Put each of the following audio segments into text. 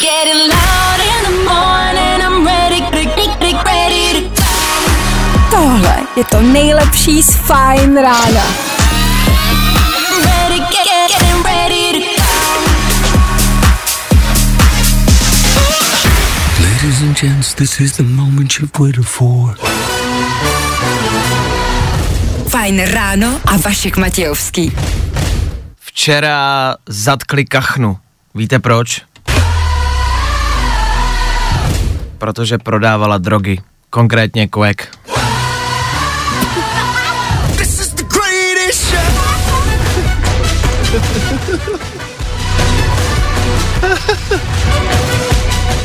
Getting loud in the morning, I'm ready, ready, ready to Tohle je to nejlepší z Fajn rána. ready, get, get, getting ready to Ladies and gents, this is the moment you've waited for. Fajn ráno a Vašek Matějovský. Včera zatkli kachnu. Víte proč? Protože prodávala drogy. Konkrétně kvek.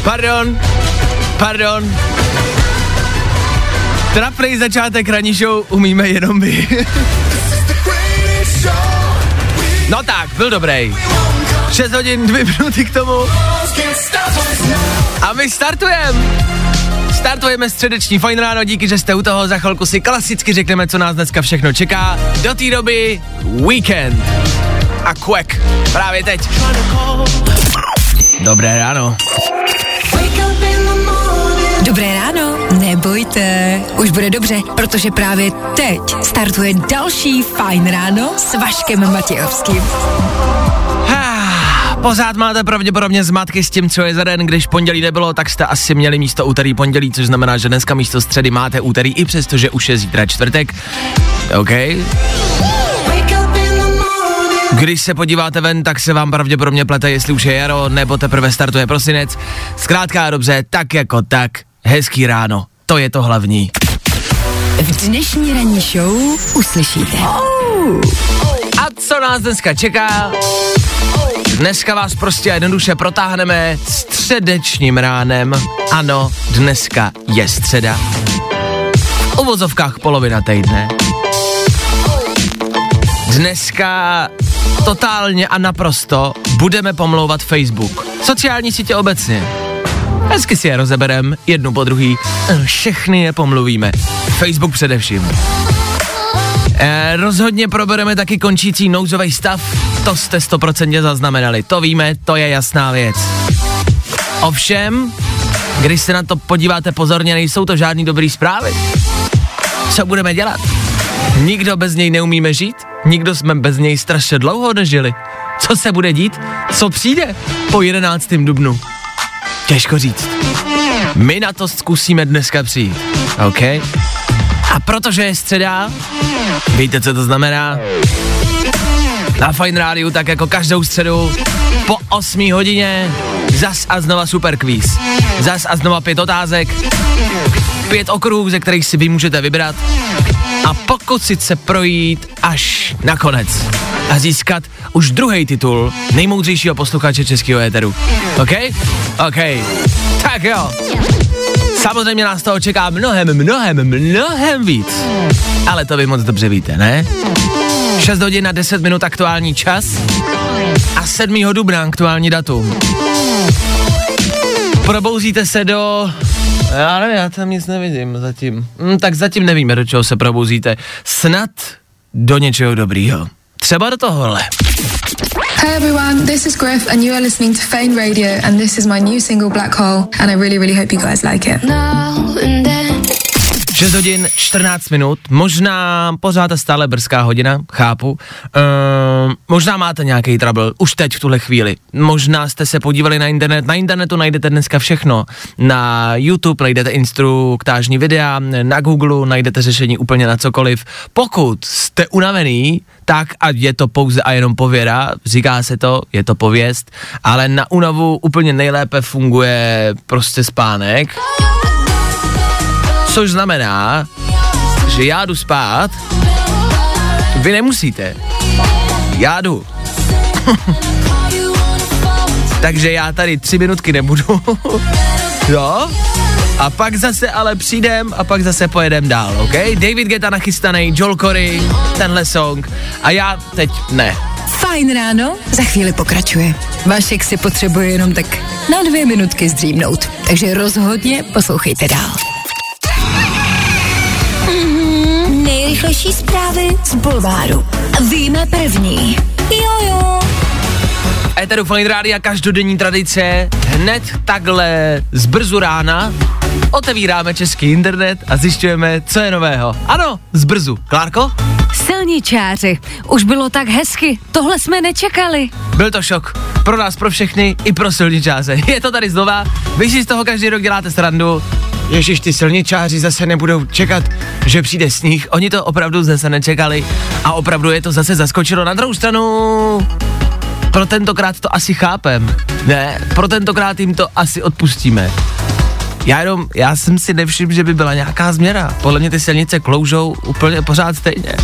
Pardon, pardon. Trapnej začátek ranní show umíme jenom my. No tak, byl dobrý. 6 hodin, 2 minuty k tomu. A my startujeme. Startujeme středeční fajn ráno, díky, že jste u toho. Za chvilku si klasicky řekneme, co nás dneska všechno čeká. Do té doby weekend. A Quack. Právě teď. Dobré ráno. Dobré ráno, nebojte, už bude dobře, protože právě teď startuje další Fajn ráno s Vaškem Matějovským. Pořád máte pravděpodobně zmatky s tím, co je za den. Když pondělí nebylo, tak jste asi měli místo úterý pondělí, což znamená, že dneska místo středy máte úterý, i přesto, že už je zítra čtvrtek. OK. Když se podíváte ven, tak se vám pravděpodobně plete, jestli už je jaro, nebo teprve startuje prosinec. Zkrátka a dobře, tak jako tak, hezký ráno. To je to hlavní. V dnešní ranní show uslyšíte. A co nás dneska čeká? Dneska vás prostě jednoduše protáhneme středečním ránem. Ano, dneska je středa. V uvozovkách polovina týdne. Dneska totálně a naprosto budeme pomlouvat Facebook. Sociální sítě obecně. Hezky si je rozeberem, jednu po druhý. Všechny je pomluvíme. Facebook především. Eh, rozhodně probereme taky končící nouzový stav, to jste stoprocentně zaznamenali, to víme, to je jasná věc. Ovšem, když se na to podíváte pozorně, nejsou to žádný dobrý zprávy. Co budeme dělat? Nikdo bez něj neumíme žít? Nikdo jsme bez něj strašně dlouho nežili. Co se bude dít? Co přijde po 11. dubnu? Těžko říct. My na to zkusíme dneska přijít, OK? A protože je středa, víte, co to znamená? Na Fine Rádiu, tak jako každou středu, po 8 hodině, zas a znova super kvíz. Zas a znova pět otázek, pět okruhů, ze kterých si vy můžete vybrat a pokusit se projít až na konec a získat už druhý titul nejmoudřejšího posluchače českého éteru. OK? OK. Tak jo. Samozřejmě nás toho čeká mnohem, mnohem, mnohem víc. Ale to vy moc dobře víte, ne? 6 hodin na 10 minut aktuální čas a 7. dubna aktuální datum. Probouzíte se do... Já nevím, já tam nic nevidím zatím. Hm, tak zatím nevíme, do čeho se probouzíte. Snad do něčeho dobrýho. Třeba do tohohle. Hey everyone, this is Griff, and you are listening to Fame Radio, and this is my new single Black Hole, and I really, really hope you guys like it. Now and then. 6 hodin 14 minut, možná pořád a stále brzká hodina, chápu. Uh, možná máte nějaký trouble, už teď v tuhle chvíli. Možná jste se podívali na internet, na internetu najdete dneska všechno. Na YouTube najdete instruktážní videa, na Google najdete řešení úplně na cokoliv. Pokud jste unavený, tak a je to pouze a jenom pověra, říká se to, je to pověst, ale na únavu úplně nejlépe funguje prostě spánek. Což znamená, že já jdu spát, vy nemusíte. Já jdu. Takže já tady tři minutky nebudu. jo? A pak zase ale přijdem a pak zase pojedem dál, OK? David Geta nachystaný, Joel Corey, tenhle song. A já teď ne. Fajn ráno, za chvíli pokračuje. Vašek si potřebuje jenom tak na dvě minutky zdřímnout, takže rozhodně poslouchejte dál. Mhm, nejrychlejší zprávy z Bulváru. Víme první. Jojo. Eteru Fine Rádia každodenní tradice. Hned takhle z brzu rána otevíráme český internet a zjišťujeme, co je nového. Ano, z brzu. Klárko? Silničáři, už bylo tak hezky, tohle jsme nečekali. Byl to šok. Pro nás, pro všechny, i pro silničáře. Je to tady znova. Vy si z toho každý rok děláte srandu. Ježiš, ty silničáři zase nebudou čekat, že přijde sníh. Oni to opravdu zase nečekali a opravdu je to zase zaskočilo. Na druhou stranu, pro tentokrát to asi chápem. Ne, pro tentokrát jim to asi odpustíme. Já jenom, já jsem si nevšiml, že by byla nějaká změna. Podle mě ty silnice kloužou úplně pořád stejně.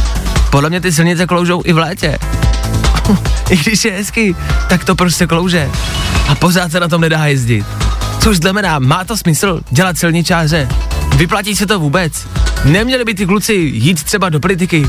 Podle mě ty silnice kloužou i v létě. I když je hezky, tak to prostě klouže. A pořád se na tom nedá jezdit. Což znamená, má to smysl dělat silničáře? Vyplatí se to vůbec? Neměli by ty kluci jít třeba do politiky?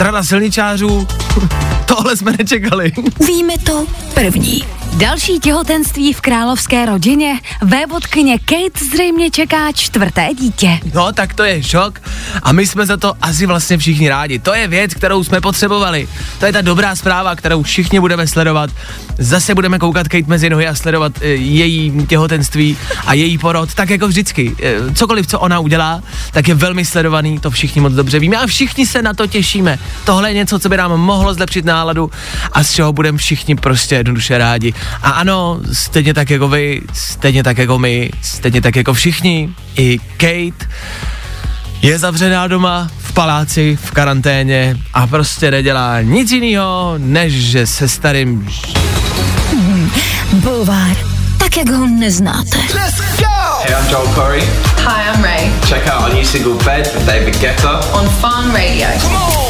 Strana silničářů? Tohle jsme nečekali. Víme to první. Další těhotenství v královské rodině. Vévodkyně Kate zřejmě čeká čtvrté dítě. No, tak to je šok a my jsme za to asi vlastně všichni rádi. To je věc, kterou jsme potřebovali. To je ta dobrá zpráva, kterou všichni budeme sledovat. Zase budeme koukat Kate mezi nohy a sledovat e, její těhotenství a její porod, tak jako vždycky. E, cokoliv, co ona udělá, tak je velmi sledovaný, to všichni moc dobře víme a všichni se na to těšíme. Tohle je něco, co by nám mohlo zlepšit náladu a z čeho budeme všichni prostě jednoduše rádi. A ano, stejně tak jako vy, stejně tak jako my, stejně tak jako všichni, i Kate je zavřená doma v paláci, v karanténě a prostě nedělá nic jiného, než že se starým... Bulvár, tak jak ho neznáte. Hey, I'm Joel Corey. Hi, I'm Ray Check out our new single Bed with David Guetta. on Farm Radio.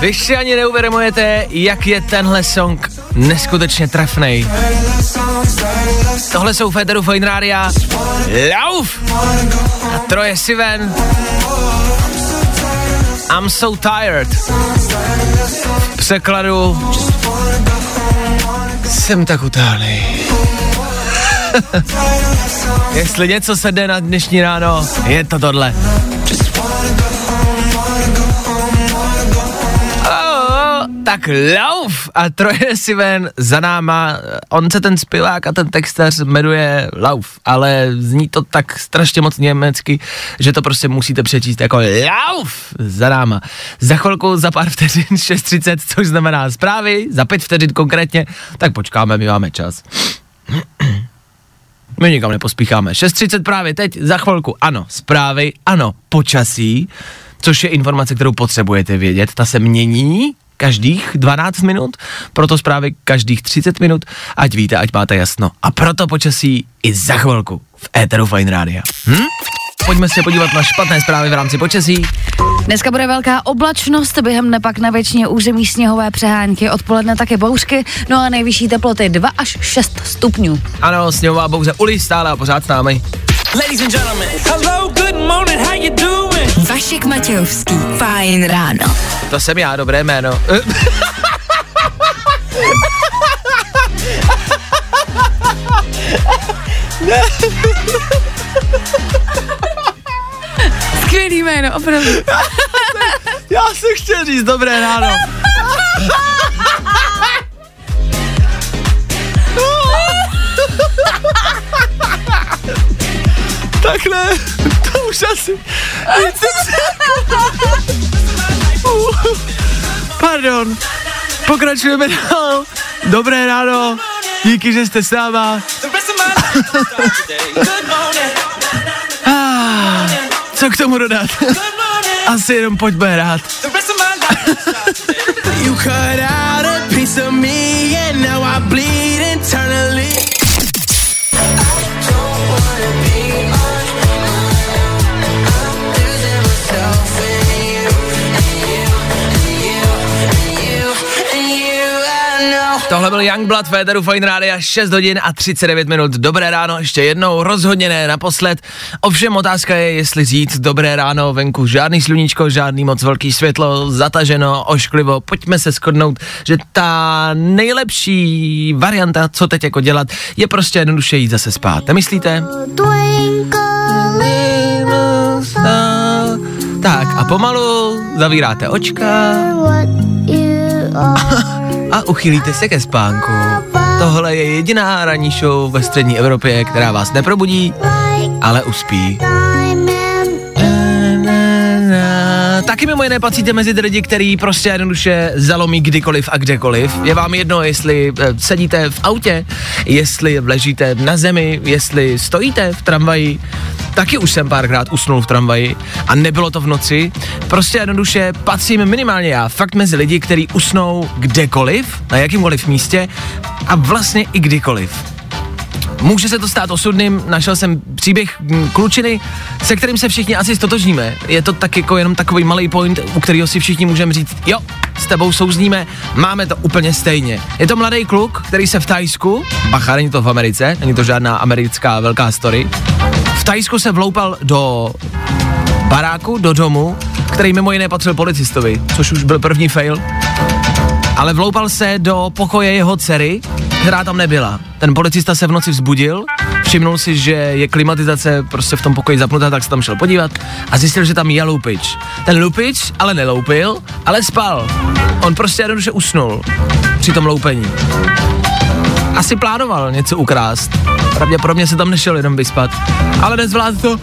Vy si ani neuvědomujete, jak je tenhle song neskutečně trefnej. Tohle jsou Federu Fine Rádia. Lauf! A Troje Siven. I'm so tired. V překladu jsem tak utálý. Jestli něco se jde na dnešní ráno, je to tohle. Oh, tak lauf a troje si ven za náma. On se ten zpěvák a ten textař jmenuje Lauf, ale zní to tak strašně moc německy, že to prostě musíte přečíst jako Lauf za náma. Za chvilku, za pár vteřin 6.30, což znamená zprávy, za pět vteřin konkrétně, tak počkáme, my máme čas. My nikam nepospícháme. 6.30 právě teď, za chvilku. Ano, zprávy, ano, počasí, což je informace, kterou potřebujete vědět. Ta se mění každých 12 minut, proto zprávy každých 30 minut, ať víte, ať máte jasno. A proto počasí i za chvilku v Éteru Fine Radio. Hm? Pojďme se podívat na špatné zprávy v rámci počasí. Dneska bude velká oblačnost, během dne pak na většině území sněhové přehánky, odpoledne také bouřky, no a nejvyšší teploty 2 až 6 stupňů. Ano, sněhová bouře Uli stále a pořád s námi. Ladies and gentlemen, hello, good morning, how you doing? Vašek Matějovský, fajn ráno. To jsem já, dobré jméno. Skvělý jméno, opravdu. Já jsem chtěl říct dobré ráno. Takhle, to už asi... Pardon, pokračujeme dál. Dobré ráno, díky, že jste s náma. Co k tomu dodat? Asi jenom pojďme hrát. Tohle byl Youngblood Féteru Fine Rádia 6 hodin a 39 minut. Dobré ráno, ještě jednou, rozhodně ne naposled. Ovšem otázka je, jestli říct dobré ráno venku, žádný sluníčko, žádný moc velký světlo, zataženo, ošklivo. Pojďme se shodnout, že ta nejlepší varianta, co teď jako dělat, je prostě jednoduše jít zase spát. Nemyslíte? Tak a pomalu zavíráte očka a uchylíte se ke spánku. Tohle je jediná ranní show ve střední Evropě, která vás neprobudí, ale uspí. Taky mimo jiné patříte mezi ty lidi, který prostě jednoduše zalomí kdykoliv a kdekoliv. Je vám jedno, jestli eh, sedíte v autě, jestli ležíte na zemi, jestli stojíte v tramvaji. Taky už jsem párkrát usnul v tramvaji a nebylo to v noci. Prostě jednoduše patřím minimálně já fakt mezi lidi, kteří usnou kdekoliv, na jakýmkoliv místě a vlastně i kdykoliv. Může se to stát osudným, našel jsem příběh mm, klučiny, se kterým se všichni asi stotožníme. Je to tak jako jenom takový malý point, u kterého si všichni můžeme říct, jo, s tebou souzníme, máme to úplně stejně. Je to mladý kluk, který se v Tajsku, bacha, není to v Americe, není to žádná americká velká story, v Tajsku se vloupal do baráku, do domu, který mimo jiné patřil policistovi, což už byl první fail ale vloupal se do pokoje jeho dcery, která tam nebyla. Ten policista se v noci vzbudil, všimnul si, že je klimatizace prostě v tom pokoji zapnutá, tak se tam šel podívat a zjistil, že tam je loupič. Ten lupič ale neloupil, ale spal. On prostě jednoduše usnul při tom loupení. Asi plánoval něco ukrást. Pravděpodobně se tam nešel jenom vyspat. Ale nezvládl to.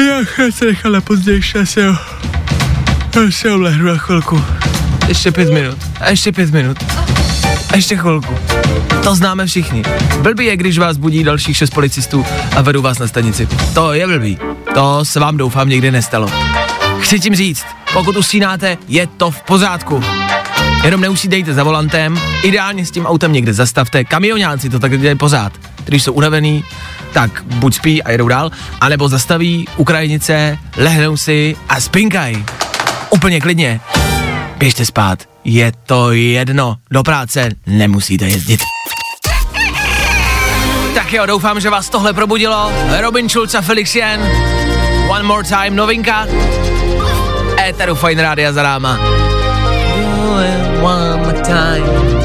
Já se nechal na pozdější, já se já se na chvilku. Ještě pět minut. A ještě pět minut. A ještě chvilku. To známe všichni. Blbý je, když vás budí dalších šest policistů a vedou vás na stanici. To je blbý. To se vám doufám někdy nestalo. Chci tím říct, pokud usínáte, je to v pořádku. Jenom neusídejte za volantem, ideálně s tím autem někde zastavte. Kamionáci to tak dělají pořád. Když jsou unavený, tak buď spí a jedou dál, anebo zastaví Ukrajinice, lehnou si a spinkaj. Úplně klidně. Běžte spát, je to jedno, do práce nemusíte jezdit. Tak jo, doufám, že vás tohle probudilo. Robin Schulz a Felix Jen. One more time, novinka. Éteru Fine Rádia za it one more time.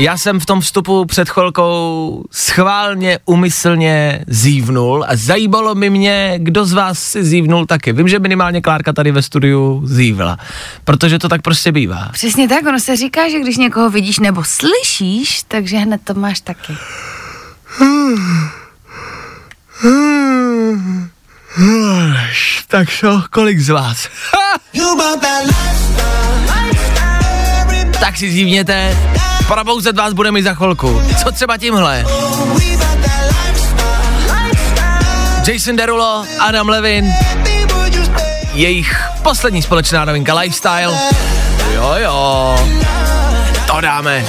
Já jsem v tom vstupu před chvilkou schválně, umyslně zívnul a zajímalo mi mě, kdo z vás si zívnul taky. Vím, že minimálně Klárka tady ve studiu zívla, protože to tak prostě bývá. Přesně tak, ono se říká, že když někoho vidíš nebo slyšíš, takže hned to máš taky. Tak co, kolik z vás? Tak si zívněte, probouzet vás bude mi za chvilku. Co třeba tímhle? Jason Derulo, Adam Levin, jejich poslední společná novinka Lifestyle. Jo, jo, to dáme.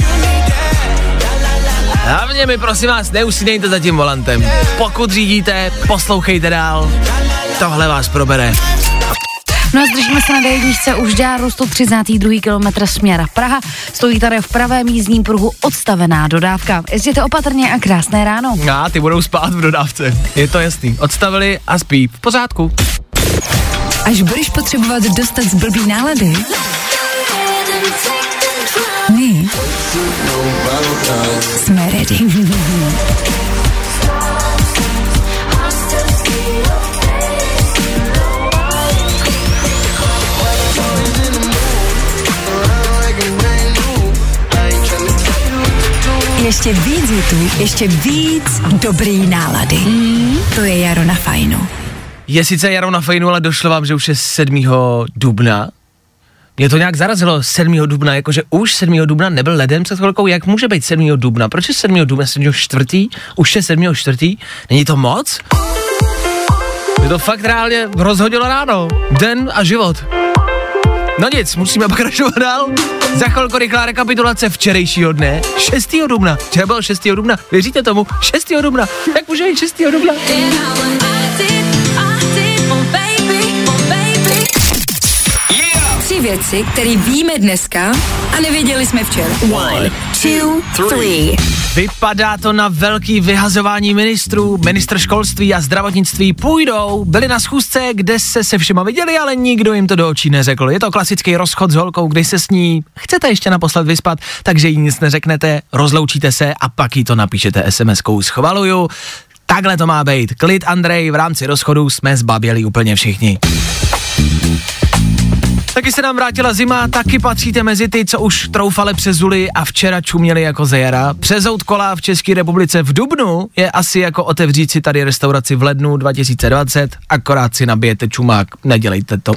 Hlavně mi prosím vás, neusínejte za tím volantem. Pokud řídíte, poslouchejte dál. Tohle vás probere. No a zdržíme se na D1 už Žáru 132 km směr Praha. Stojí tady v pravém jízdním pruhu odstavená dodávka. Jezděte opatrně a krásné ráno. A ty budou spát v dodávce. Je to jasný. Odstavili a spí. V pořádku. Až budeš potřebovat dostat z blbý nálady, my jsme ready. Ještě víc hitů, ještě víc dobrý nálady. Mm, to je Jaro na fajnu. Je sice jaro na fejnu, ale došlo vám, že už je 7. dubna. Mě to nějak zarazilo 7. dubna, jakože už 7. dubna nebyl leden před chvilkou, jak může být 7. dubna? Proč je 7. dubna, 7. čtvrtý? Už je 7. čtvrtý? Není to moc? Je to fakt reálně rozhodilo ráno. Den a život. No nic, musíme pokračovat dál. Za chvilku rychlá rekapitulace včerejšího dne, 6. dubna. Včera byl 6. dubna, věříte tomu? 6. dubna. Jak může být 6. dubna? Tři věci, které víme dneska a nevěděli jsme včera. One, two, three. Vypadá to na velký vyhazování ministrů. Ministr školství a zdravotnictví půjdou, byli na schůzce, kde se se všema viděli, ale nikdo jim to do očí neřekl. Je to klasický rozchod s holkou, kdy se s ní chcete ještě naposled vyspat, takže jí nic neřeknete, rozloučíte se a pak jí to napíšete SMS-kou schvaluju. Takhle to má být. Klid Andrej, v rámci rozchodu jsme zbaběli úplně všichni. Taky se nám vrátila zima, taky patříte mezi ty, co už troufali přes zuly a včera čuměli jako zejara. Přezout kola v České republice v Dubnu je asi jako otevřít si tady restauraci v lednu 2020, akorát si nabijete čumák, nedělejte to.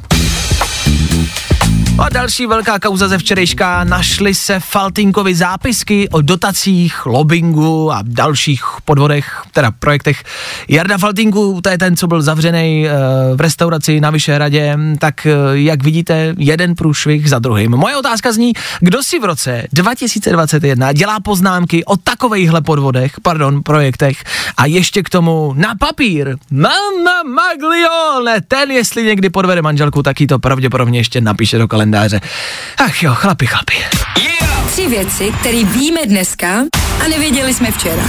A další velká kauza ze včerejška, našly se Faltinkovi zápisky o dotacích, lobbingu a dalších podvodech, teda projektech. Jarda Faltinku, to je ten, co byl zavřený uh, v restauraci na Vyšehradě, tak uh, jak vidíte, jeden průšvih za druhým. Moje otázka zní, kdo si v roce 2021 dělá poznámky o takovejhle podvodech, pardon, projektech a ještě k tomu na papír. Mama Maglione, ten jestli někdy podvede manželku, tak jí to pravděpodobně ještě napíše do kalendáře. Ach jo, chlapi, chlapi. Tři věci, které víme dneska a nevěděli jsme včera.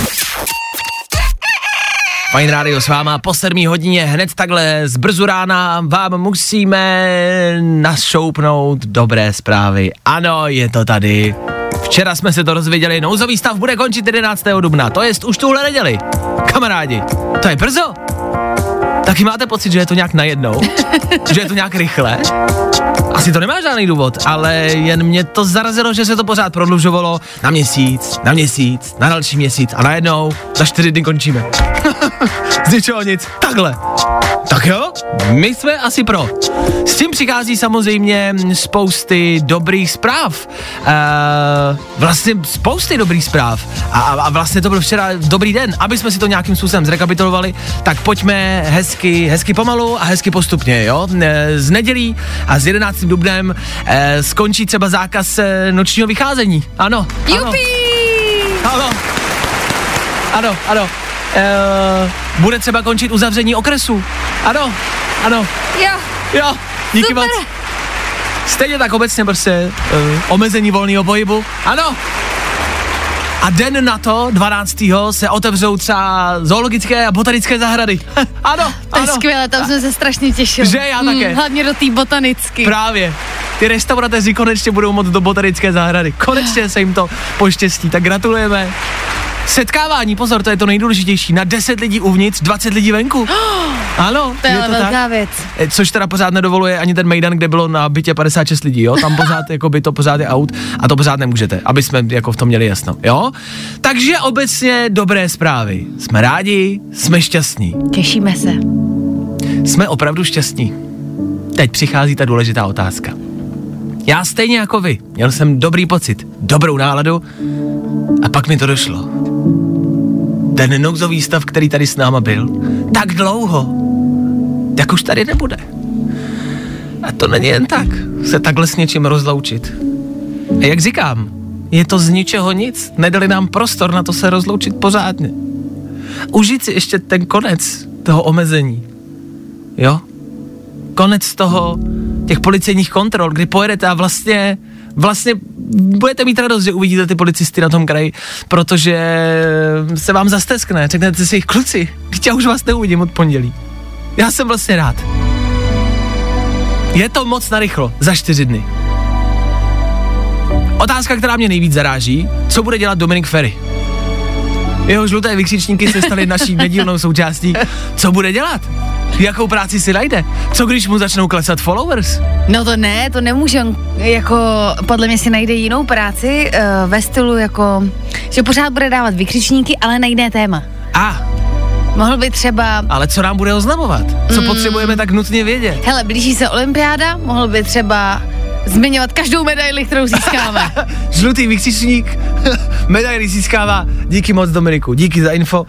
Fajn rádio s váma po 7 hodině hned takhle z brzu rána vám musíme našoupnout dobré zprávy. Ano, je to tady. Včera jsme se to rozvěděli, nouzový stav bude končit 11. dubna, to jest už tuhle neděli. Kamarádi, to je brzo. Taky máte pocit, že je to nějak najednou? že je to nějak rychle? Asi to nemá žádný důvod, ale jen mě to zarazilo, že se to pořád prodlužovalo na měsíc, na měsíc, na další měsíc a najednou za čtyři dny končíme. Z ničeho nic, takhle. Tak jo, my jsme asi pro. S tím přichází samozřejmě spousty dobrých zpráv. Uh, vlastně spousty dobrých zpráv. A, a, a vlastně to byl včera dobrý den. Aby jsme si to nějakým způsobem zrekapitulovali, tak pojďme hezky, hezky pomalu a hezky postupně, jo. Eh, Z nedělí a s 11. dubnem eh, skončí třeba zákaz nočního vycházení. Ano. ano. Jupi! Ano. Ano, ano. Uh, bude třeba končit uzavření okresu. Ano, ano. Jo, Jo, díky Super. moc. Stejně tak obecně prostě uh, omezení volného pohybu. Ano. A den na to, 12. se otevřou třeba zoologické a botanické zahrady. ano, to je ano. skvělé, tam jsem se strašně těšil. Že já také. hlavně do té botanicky. Právě. Ty restauratéři konečně budou moct do botanické zahrady. Konečně se jim to poštěstí, tak gratulujeme. Setkávání, pozor, to je to nejdůležitější. Na 10 lidí uvnitř, 20 lidí venku. Ano, To je, je to velká tak. věc. E, Což teda pořád nedovoluje ani ten Mejdan, kde bylo na bytě 56 lidí, jo? Tam pořád, jako by to pořád je out a to pořád nemůžete, aby jsme jako v tom měli jasno, jo? Takže obecně dobré zprávy. Jsme rádi, jsme šťastní. Těšíme se. Jsme opravdu šťastní. Teď přichází ta důležitá otázka. Já stejně jako vy, měl jsem dobrý pocit, dobrou náladu a pak mi to došlo. Ten nouzový stav, který tady s náma byl, tak dlouho, tak už tady nebude. A to není jen tak, se takhle s něčím rozloučit. A jak říkám, je to z ničeho nic, nedali nám prostor na to se rozloučit pořádně. Užít si ještě ten konec toho omezení. Jo? Konec toho, těch policejních kontrol, kdy pojedete a vlastně, vlastně budete mít radost, že uvidíte ty policisty na tom kraji, protože se vám zasteskne, řeknete si, kluci, já už vás neuvidím od pondělí. Já jsem vlastně rád. Je to moc narychlo, za čtyři dny. Otázka, která mě nejvíc zaráží, co bude dělat Dominik Ferry? Jeho žluté vykřičníky se staly naší nedílnou součástí. Co bude dělat? Jakou práci si najde? Co když mu začnou klesat followers? No to ne, to nemůže, jako podle mě si najde jinou práci uh, ve stylu jako, že pořád bude dávat vykřičníky, ale na jiné téma. A, Mohl by třeba, ale co nám bude oznamovat? Co mm. potřebujeme tak nutně vědět? hele, blíží se olympiáda, mohl by třeba zmiňovat každou medaili, kterou získáme. Žlutý vykřičník, medaili získává. Díky moc Dominiku, díky za info. Uh,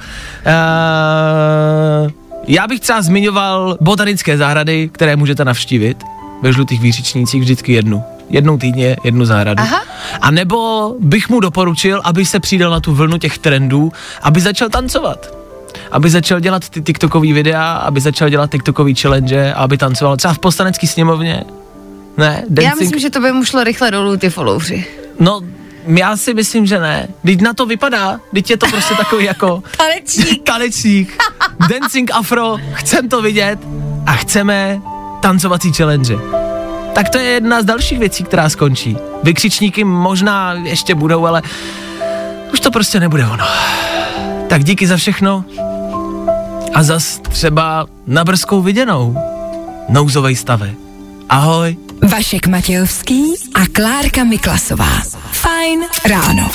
já bych třeba zmiňoval botanické zahrady, které můžete navštívit ve žlutých výřičnících vždycky jednu. Jednou týdně, jednu zahradu. Aha. A nebo bych mu doporučil, aby se přidal na tu vlnu těch trendů, aby začal tancovat. Aby začal dělat ty TikTokový videa, aby začal dělat TikTokový challenge, a aby tancoval třeba v poslanecké sněmovně. Ne, dancing. Já myslím, že to by mu šlo rychle dolů ty followři. No, já si myslím, že ne. Teď na to vypadá, teď je to prostě takový jako Tanečník. tanečník, dancing afro, chcem to vidět a chceme tancovací challenge. Tak to je jedna z dalších věcí, která skončí. Vykřičníky možná ještě budou, ale už to prostě nebude ono. Tak díky za všechno. A zas třeba na brzkou viděnou. Nouzovej stave. Ahoj. Vašek Matějovský a Klárka Miklasová. Fajn ráno.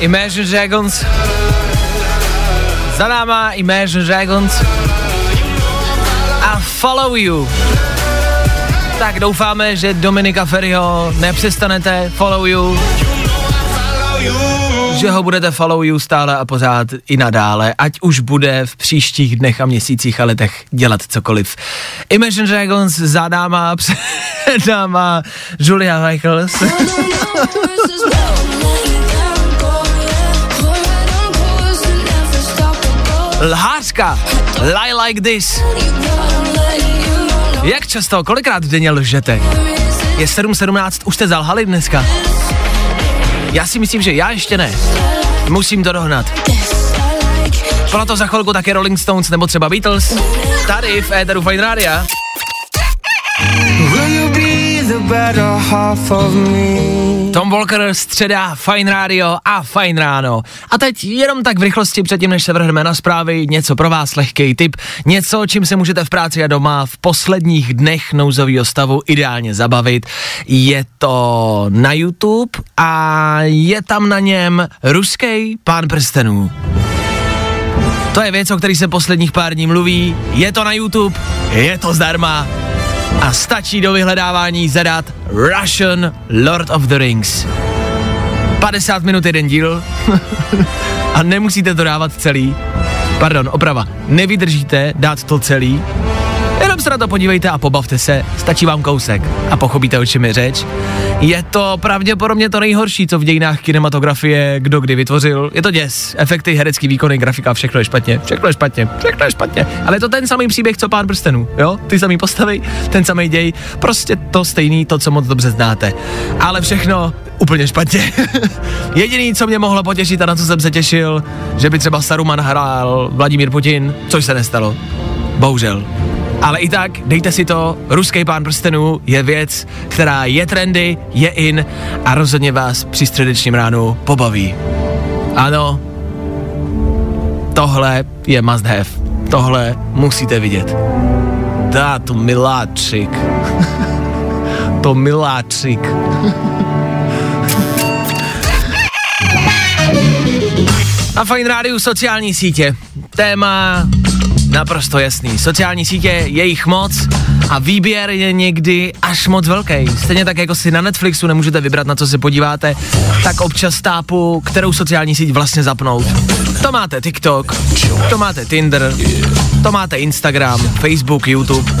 Imagine Dragons. Za náma Imagine Dragons. A Follow You. Tak doufáme, že Dominika Ferryho nepřestanete Follow You. Že ho budete follow you stále a pořád i nadále, ať už bude v příštích dnech a měsících a letech dělat cokoliv. Imagine Dragons za náma, před náma Julia Michaels. Lhářka, lie like this. Jak často, kolikrát denně lžete? Je 7.17, už jste zalhali dneska? Já si myslím, že já ještě ne. Musím to dohnat. Proto za chvilku také Rolling Stones nebo třeba Beatles. Tady v Éteru Fine Rádia. Tom Walker, středa, Fine Radio a Fine Ráno. A teď jenom tak v rychlosti předtím, než se vrhneme na zprávy, něco pro vás lehký tip, něco, čím se můžete v práci a doma v posledních dnech nouzového stavu ideálně zabavit. Je to na YouTube a je tam na něm ruský pán prstenů. To je věc, o který se posledních pár dní mluví, je to na YouTube, je to zdarma a stačí do vyhledávání zadat Russian Lord of the Rings. 50 minut jeden díl a nemusíte to dávat celý. Pardon, oprava. Nevydržíte dát to celý, Jenom se na to podívejte a pobavte se, stačí vám kousek a pochopíte, o čem je řeč. Je to pravděpodobně to nejhorší, co v dějinách kinematografie kdo kdy vytvořil. Je to děs, efekty, herecký výkony, grafika, všechno je špatně, všechno je špatně, všechno je špatně. Ale je to ten samý příběh, co pán prstenů, jo? Ty samý postavy, ten samý děj, prostě to stejný, to, co moc dobře znáte. Ale všechno úplně špatně. Jediný, co mě mohlo potěšit a na co jsem se těšil, že by třeba Saruman hrál Vladimír Putin, což se nestalo. Bohužel. Ale i tak, dejte si to, ruský pán prstenů je věc, která je trendy, je in a rozhodně vás při středečním ránu pobaví. Ano, tohle je must have. Tohle musíte vidět. Dá to miláčik. to miláčik. Na Fine Rádiu sociální sítě. Téma naprosto jasný. Sociální sítě, jejich moc a výběr je někdy až moc velký. Stejně tak, jako si na Netflixu nemůžete vybrat, na co se podíváte, tak občas tápu, kterou sociální síť vlastně zapnout. To máte TikTok, to máte Tinder, to máte Instagram, Facebook, YouTube,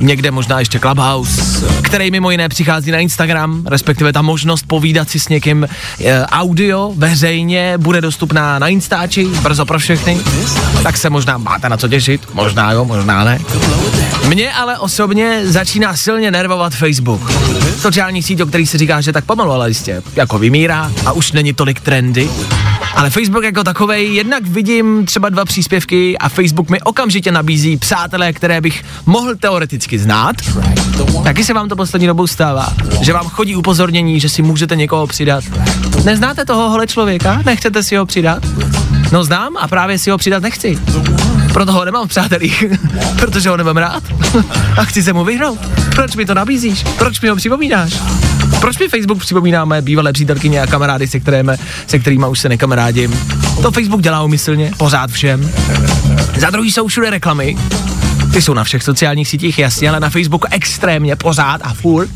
někde možná ještě Clubhouse, který mimo jiné přichází na Instagram, respektive ta možnost povídat si s někým e, audio veřejně bude dostupná na Instači, brzo pro všechny, tak se možná máte na co těšit, možná jo, možná ne. Mě ale osobně začíná silně nervovat Facebook. Sociální síť, o který se říká, že tak pomalu, ale jistě jako vymírá a už není tolik trendy. Ale Facebook jako takovej, jednak vidím třeba dva příspěvky a Facebook mi okamžitě nabízí přátelé, které bych mohl teoreticky znát. Taky se vám to poslední dobou stává, že vám chodí upozornění, že si můžete někoho přidat. Neznáte tohohle člověka? Nechcete si ho přidat? No znám a právě si ho přidat nechci. Proto ho nemám v přátelích, protože ho nemám rád a chci se mu vyhnout. Proč mi to nabízíš? Proč mi ho připomínáš? Proč mi Facebook připomínáme bývalé přítelkyně a kamarády, se, kterými, se kterými už se nekamarádím? To Facebook dělá umyslně, pořád všem. Za druhý jsou všude reklamy. Ty jsou na všech sociálních sítích, jasně, ale na Facebooku extrémně, pořád a furt.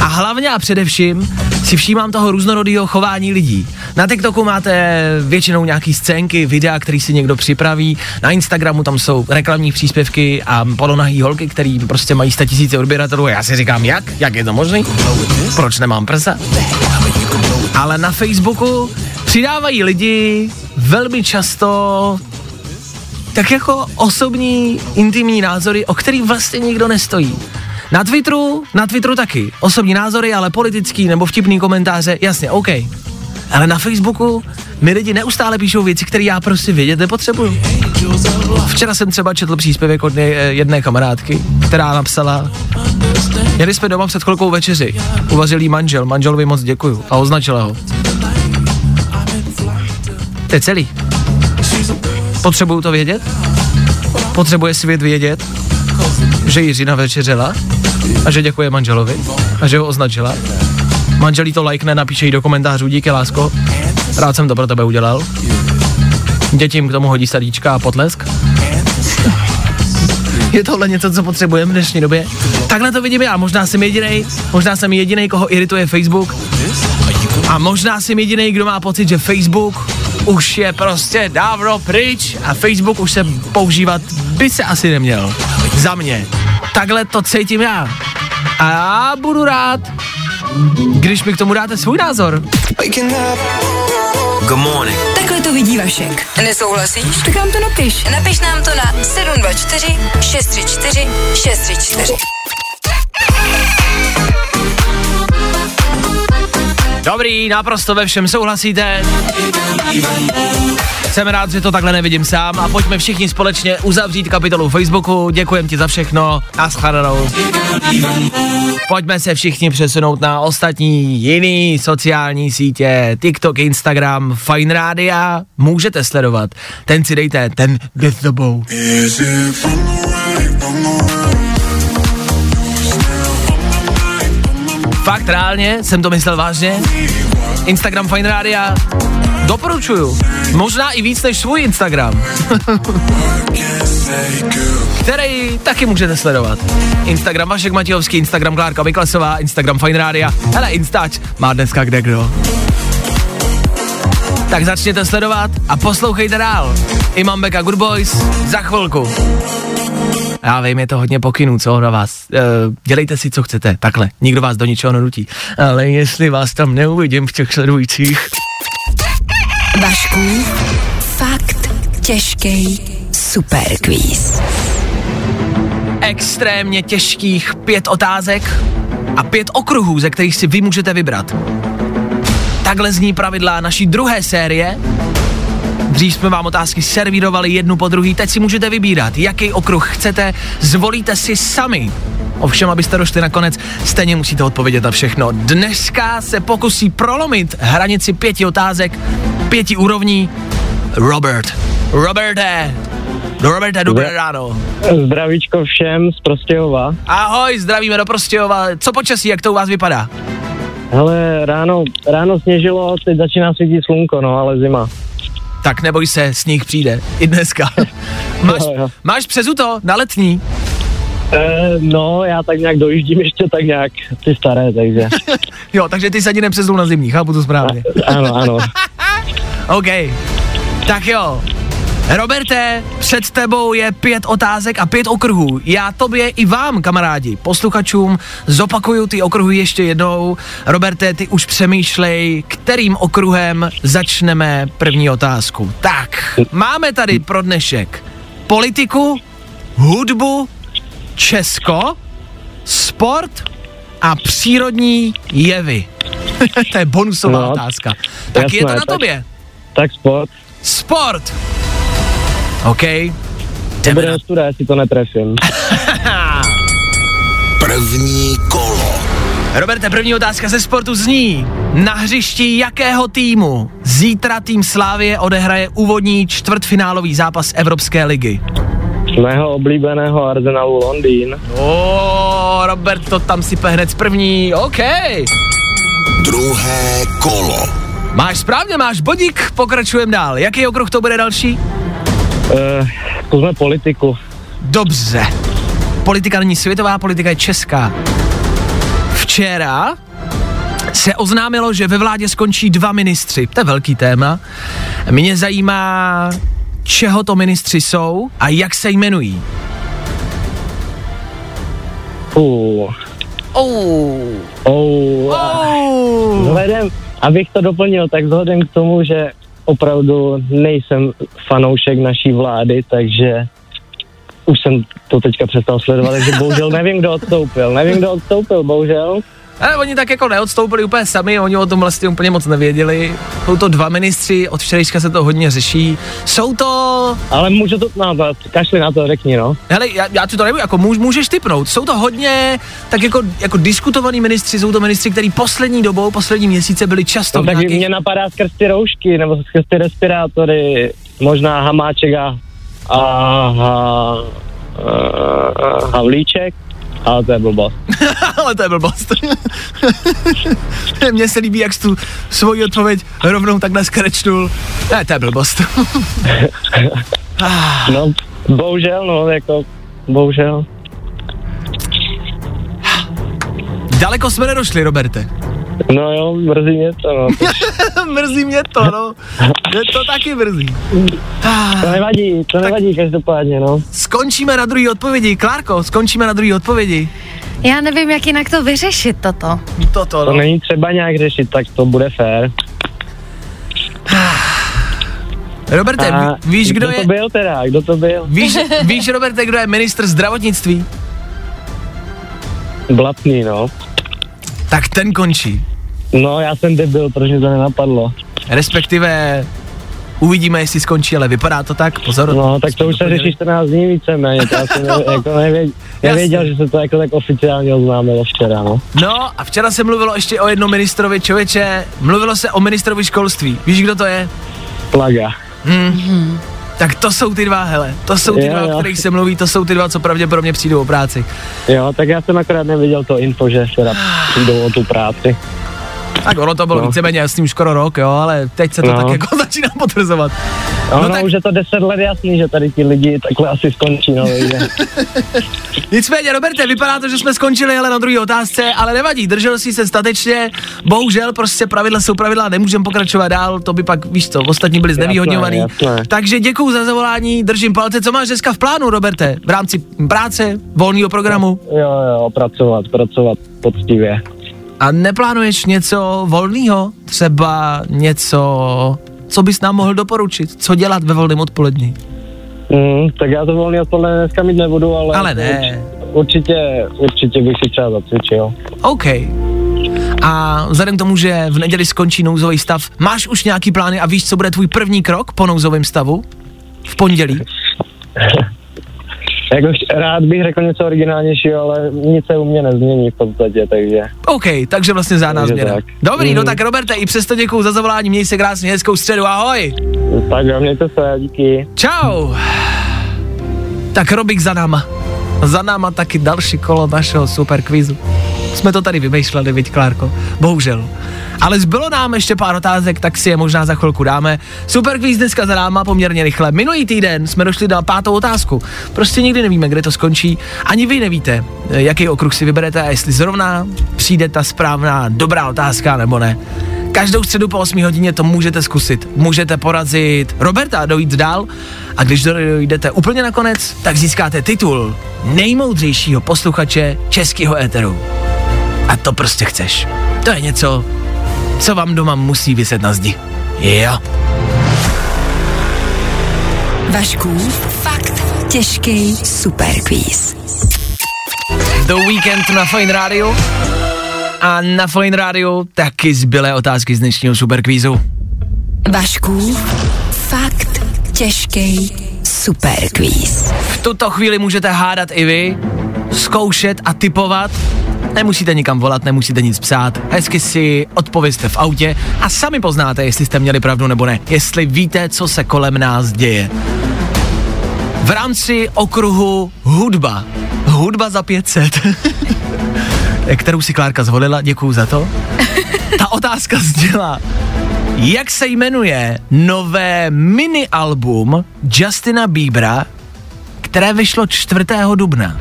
A hlavně a především si všímám toho různorodého chování lidí. Na TikToku máte většinou nějaký scénky, videa, který si někdo připraví. Na Instagramu tam jsou reklamní příspěvky a polonahý holky, který prostě mají tisíce odběratelů. A já si říkám, jak? Jak je to možný? Proč nemám prsa? Ale na Facebooku přidávají lidi velmi často tak jako osobní, intimní názory, o který vlastně nikdo nestojí. Na Twitteru, na Twitteru taky. Osobní názory, ale politický nebo vtipný komentáře, jasně, OK. Ale na Facebooku mi lidi neustále píšou věci, které já prostě vědět nepotřebuju. Včera jsem třeba četl příspěvek od jedné kamarádky, která napsala, jeli jsme doma před chvilkou večeři, uvařil jí manžel, manželovi moc děkuju a označila ho. To je celý. Potřebuju to vědět? Potřebuje svět vědět, že Jiřina večeřela a že děkuje manželovi a že ho označila. Manželí to lajkne, napíše jí do komentářů, díky lásko, rád jsem to pro tebe udělal. Dětím k tomu hodí sadíčka a potlesk. Je tohle něco, co potřebujeme v dnešní době? Takhle to vidím já, možná jsem jediný, možná jsem jediný, koho irituje Facebook. A možná jsem jediný, kdo má pocit, že Facebook už je prostě dávno pryč a Facebook už se používat by se asi neměl. Za mě. Takhle to cítím já. A já budu rád, když mi k tomu dáte svůj názor. Good morning. Takhle to vidí Vašek. Nesouhlasíš? Tak nám to napiš. Napiš nám to na 724 634 634. Dobrý, naprosto ve všem souhlasíte. Jsem rád, že to takhle nevidím sám a pojďme všichni společně uzavřít kapitolu Facebooku. Děkujem ti za všechno. Naschledanou. Pojďme se všichni přesunout na ostatní jiný sociální sítě. TikTok, Instagram, Fine Rádia. Můžete sledovat. Ten si dejte, ten jde s tebou. Fakt reálně, jsem to myslel vážně. Instagram Fine Rádia doporučuju. Možná i víc než svůj Instagram. který taky můžete sledovat. Instagram Vašek Matějovský, Instagram Klárka Vyklesová, Instagram Fine Rádia. Hele, Instač má dneska kde kdo. Tak začněte sledovat a poslouchejte dál. Imam Beka Good Boys za chvilku. Já vím, je to hodně pokynů, co na vás. E, dělejte si, co chcete, takhle. Nikdo vás do ničeho nenutí. Ale jestli vás tam neuvidím v těch sledujících. Vašku, fakt těžký superquiz. Extrémně těžkých pět otázek a pět okruhů, ze kterých si vy můžete vybrat. Takhle zní pravidla naší druhé série. Dřív jsme vám otázky servírovali jednu po druhý, teď si můžete vybírat, jaký okruh chcete, zvolíte si sami. Ovšem, abyste došli nakonec, stejně musíte odpovědět na všechno. Dneska se pokusí prolomit hranici pěti otázek, pěti úrovní. Robert. Roberte. Roberte, dobré ráno. Zdravíčko všem z Prostějova. Ahoj, zdravíme do Prostějova. Co počasí, jak to u vás vypadá? Hele, ráno, ráno sněžilo, teď začíná svítit slunko, no, ale zima. Tak neboj se, sníh přijde. I dneska. máš, máš přezuto na letní? E, no, já tak nějak dojíždím ještě tak nějak ty staré, takže Jo, takže ty se ani nepřezul na zimní, chápu to správně. ano, ano. OK. Tak jo. Roberte, před tebou je pět otázek a pět okruhů. Já tobě i vám, kamarádi, posluchačům, zopakuju ty okruhy ještě jednou. Roberte, ty už přemýšlej, kterým okruhem začneme první otázku. Tak, máme tady pro dnešek politiku, hudbu, Česko, sport a přírodní jevy. to je bonusová No, otázka. Tak jasné, je to na tak- tobě. Tak sport. Sport. OK. To Jdeme bude na ostuda, jestli to netrefím. První kolo. Roberte, první otázka ze sportu zní. Na hřišti jakého týmu zítra tým Slávie odehraje úvodní čtvrtfinálový zápas Evropské ligy? Mého oblíbeného Arsenalu Londýn. O, Robert to tam sype hned z první, OK. Druhé kolo. Máš správně, máš bodík, pokračujeme dál. Jaký okruh to bude další? E, zkusme politiku. Dobře. Politika není světová, politika je česká. Včera se oznámilo, že ve vládě skončí dva ministři. To je velký téma. Mě zajímá, čeho to ministři jsou a jak se jmenují. Uh, Oh. oh, Oh. Vzhledem, abych to doplnil, tak vzhledem k tomu, že opravdu nejsem fanoušek naší vlády, takže už jsem to teďka přestal sledovat, takže bohužel nevím, kdo odstoupil. Nevím, kdo odstoupil, bohužel. Ale oni tak jako neodstoupili úplně sami, oni o tom vlastně úplně moc nevěděli. Jsou to dva ministři, od včerejška se to hodně řeší. Jsou to... Ale můžu to nazvat, kašli na to, řekni, no. Hele, já, já ti to nebudu, jako můž, můžeš typnout. Jsou to hodně tak jako, jako diskutovaní ministři, jsou to ministři, kteří poslední dobou, poslední měsíce byli často No, tak nějakých... mě napadá skrz ty roušky, nebo skrz ty respirátory, možná Hamáček a, a, a, a Havlíček, ale to je blbost. Ale to je blbost. Mně se líbí, jak jsi tu svoji odpověď rovnou takhle skrečnul. Ne, to je blbost. No, bohužel, no, jako, bohužel. Daleko jsme nedošli, Roberte. No jo, mrzí mě to, no. mrzí mě to, no. Mě to taky mrzí. To nevadí, to nevadí každopádně, no. Skončíme na druhé odpovědi. Klárko, skončíme na druhé odpovědi. Já nevím, jak jinak to vyřešit, toto. Toto, To no. není třeba nějak řešit, tak to bude fér. Roberte, A ví- víš, kdo to je... byl teda, kdo to byl? Víš, víš, Roberte, kdo je ministr zdravotnictví? Blatný, no. Tak ten končí. No, já jsem debil, proč mě to nenapadlo. Respektive uvidíme, jestli skončí, ale vypadá to tak. Pozor. No, tak to už se řeší 14 dní víceméně, to já jsem ne, jako nevěděl, nevěděl, že se to jako tak oficiálně oznámilo včera, no. No a včera se mluvilo ještě o jednom ministrovi člověče, mluvilo se o ministrovi školství. Víš, kdo to je? Plaga. Hmm. Tak to jsou ty dva, hele, to jsou ty Jo, dva, o jo. kterých se mluví, to jsou ty dva, co pravděpodobně přijdou o práci. Jo, tak já jsem akorát neviděl to info, že včera přijdou o tu práci. Tak ono to bylo No. víceméně jasný už skoro rok, jo, ale teď se to No. tak jako začíná potvrzovat. No, no, tak- už je to 10 let jasný, že tady ti lidi takhle asi skončí, no. Nicméně, Roberte, vypadá to, že jsme skončili ale na druhé otázce, ale nevadí, držel si se statečně, bohužel prostě pravidla jsou pravidla, nemůžeme pokračovat dál, to by pak, víš co, ostatní byli znevýhodňovaný. jasné. Takže děkuju za zavolání, držím palce, co máš dneska v plánu, Roberte, v rámci práce, volného programu Jo, jo, pracovat, pracovat poctivě. a neplánuješ něco volného, třeba něco, co bys nám mohl doporučit, co dělat ve volném odpolední? Mm, tak já to volný odpoledne dneska mít nebudu, ale... Ale ne. Určitě, určitě bych si třeba zacvičil. OK. A vzhledem k tomu, že v neděli skončí nouzový stav, máš už nějaký plány a víš, co bude tvůj první krok po nouzovém stavu? V pondělí? Jako rád bych řekl něco originálnějšího, ale nic se u mě nezmění v podstatě, takže... OK, takže vlastně žádná změna. tak. Dobrý, Mhm. no tak Roberte, i přesto děkuju za zavolání, měj se krásně, hezkou středu, ahoj. Tak jo, mějte se, díky. Čau. Tak Robik za náma. Za náma taky další kolo našeho super kvízu. Jsme to tady vymýšleli, viď Klárko? Bohužel. Ale zbylo nám ještě pár otázek, tak si je možná za chvilku dáme. Super kvíz dneska za náma poměrně rychle. Minulý týden jsme došli na pátou otázku. Prostě nikdy nevíme, kde to skončí. Ani vy nevíte, jaký okruh si vyberete a jestli zrovna přijde ta správná dobrá otázka nebo ne. Každou středu po 8 hodině to můžete zkusit. Můžete porazit Roberta a dojít dál a když dojdete úplně na konec, tak získáte titul nejmoudřejšího posluchače českého éteru. A to prostě chceš. To je něco, co vám doma musí vyset na zdi. Jo. Vašku, fakt těžký superquiz. The Weekend na Fine Radio. A na Fine Radio taky zbylé otázky z dnešního superkvízu. Vašku, fakt těžký superquiz. V tuto chvíli můžete hádat i vy, zkoušet a typovat. Nemusíte nikam volat, nemusíte nic psát. Hezky si odpovězte v autě a sami poznáte, jestli jste měli pravdu nebo ne. Jestli víte, co se kolem nás děje. V rámci okruhu hudba. Hudba za 500. kterou si Klárka zvolila, děkuju za to. Ta otázka zněla, jak se jmenuje nové mini album Justina Biebera, které vyšlo 4. dubna?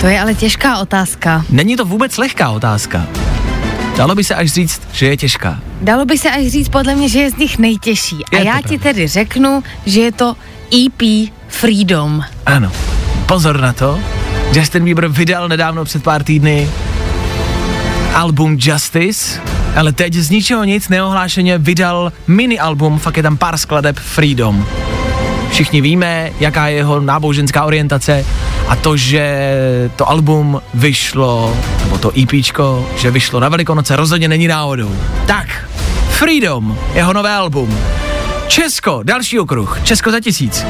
To je ale těžká otázka. Není to vůbec lehká otázka. Dalo by se až říct, že je těžká. Dalo by se až říct podle mě, že je z nich nejtěžší. A Je to já ti pravda. tedy řeknu, že je to EP Freedom. Ano. Pozor na to. Justin Bieber vydal nedávno před pár týdny album Justice, ale teď z ničeho nic neohlášeně vydal mini album, fakt je tam pár skladeb Freedom. Všichni víme, jaká je jeho náboženská orientace A to, že to album vyšlo, nebo to EPčko, že vyšlo na Velikonoce, rozhodně není náhodou. Tak, Freedom, jeho nové album. Česko, další okruh, Česko za tisíc.